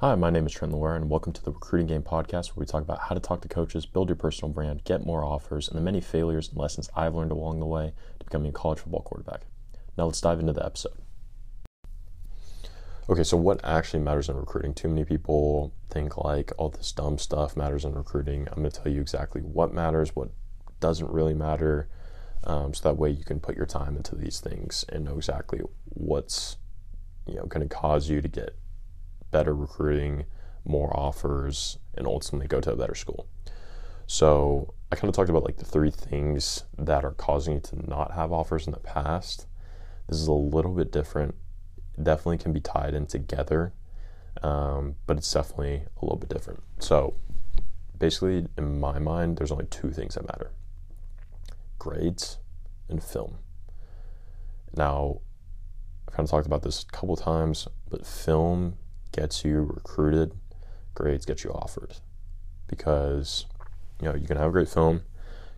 Hi, my name is Trent Loire, and welcome to the Recruiting Game Podcast, where we talk about how to talk to coaches, build your personal brand, get more offers, and the many failures and lessons I've learned along the way to becoming a college football quarterback. Now, let's dive into the episode. Okay, so what actually matters in recruiting? Too many people think like all this dumb stuff matters in recruiting. I'm going to tell you exactly what matters, what doesn't really matter, um, so that way you can put your time into these things and know exactly what's you know going to cause you to get better recruiting, more offers, and ultimately go to a better school. So I kind of talked about like the three things that are causing you to not have offers in the past. This is a little bit different. Definitely can be tied in together, um, but it's definitely a little bit different. So basically, in my mind, there's only two things that matter grades and film. Now, I've kind of talked about this a couple times, but film gets you recruited, grades get you offered. Because, you know, you can have a great film,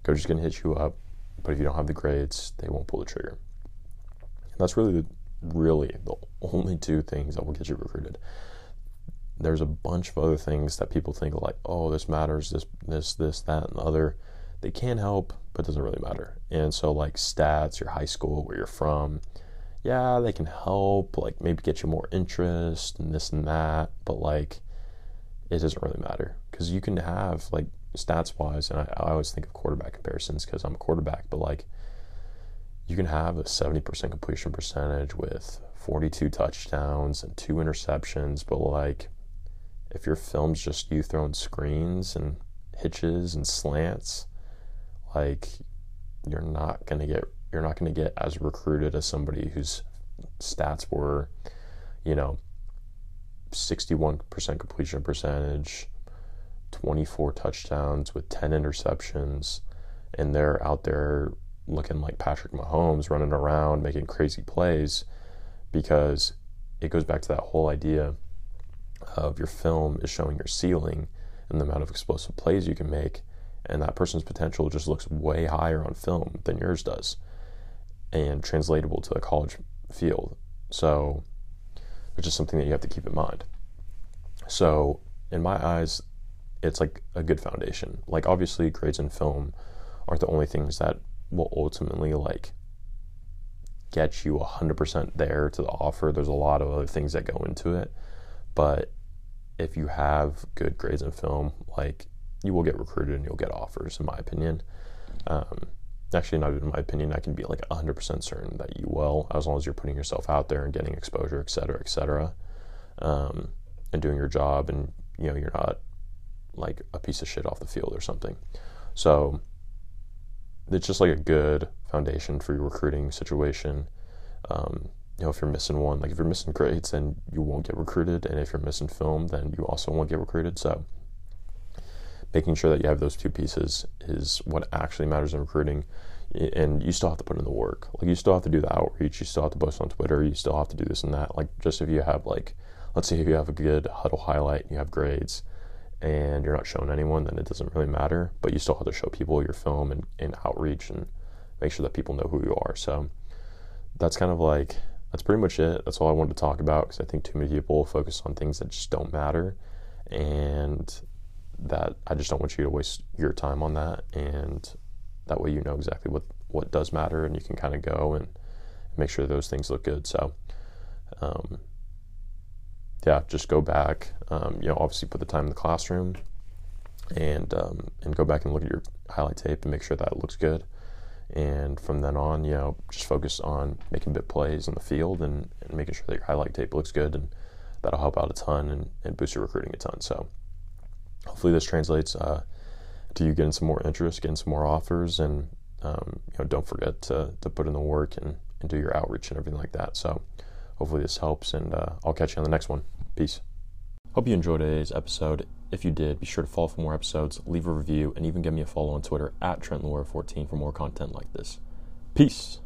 coach is going to hit you up, but if you don't have the grades, they won't pull the trigger. And that's really, the, really the only two things that will get you recruited. There's a bunch of other things that people think like, oh, this matters, this, this, this, that, and the other. They can help, but it doesn't really matter. And so, like stats, your high school, where you're from, yeah, they can help, like maybe get you more interest and this and that, but like it doesn't really matter. Because you can have like stats wise, and I, I always think of quarterback comparisons because I'm a quarterback, but like you can have a 70% completion percentage with 42 touchdowns and two interceptions, but like if your film's just you throwing screens and hitches and slants, like you're not going to get you're not going to get as recruited as somebody whose stats were, you know, 61% completion percentage, 24 touchdowns with 10 interceptions, and they're out there looking like Patrick Mahomes running around making crazy plays because it goes back to that whole idea of your film is showing your ceiling and the amount of explosive plays you can make and that person's potential just looks way higher on film than yours does and translatable to the college field. So, which is something that you have to keep in mind. So, in my eyes, it's like a good foundation. Like, obviously, grades in film aren't the only things that will ultimately like get you 100% there to the offer. There's a lot of other things that go into it. But if you have good grades in film, like you will get recruited and you'll get offers, in my opinion. Um, actually not in my opinion. I can be like 100% certain that you will as long as you're putting yourself out there and getting exposure et cetera et cetera. Um, and doing your job and you know you're not like a piece of shit off the field or something. So it's just like a good foundation for your recruiting situation. Um, you know if you're missing one like if you're missing grades then you won't get recruited. And if you're missing film then you also won't get recruited. So making sure that you have those two pieces is what actually matters in recruiting. And you still have to put in the work. Like you still have to do the outreach. You still have to post on Twitter. You still have to do this and that. Like just if you have like, let's say if you have a good Hudl highlight you have grades, and you're not showing anyone, then it doesn't really matter. But you still have to show people your film and, and outreach and make sure that people know who you are. So that's kind of like that's pretty much it. That's all I wanted to talk about because I think too many people focus on things that just don't matter, and that I just don't want you to waste your time on that, and that way you know exactly what what does matter, and you can kind of go and make sure those things look good. So, um, yeah, just go back. Um, you know, obviously put the time in the classroom, and um, and go back and look at your highlight tape and make sure that looks good. And from then on, you know, just focus on making bit plays in the field and, and making sure that your highlight tape looks good, and that'll help out a ton and, and boost your recruiting a ton. So hopefully this translates uh, to you getting some more interest, getting some more offers, and um, you know, don't forget to, to put in the work and, and do your outreach and everything like that. So hopefully this helps, and uh, I'll catch you on the next one. Peace. Hope you enjoyed today's episode. If you did, be sure to follow for more episodes, leave a review, and even give me a follow on Twitter at Trent 14 for more content like this. Peace.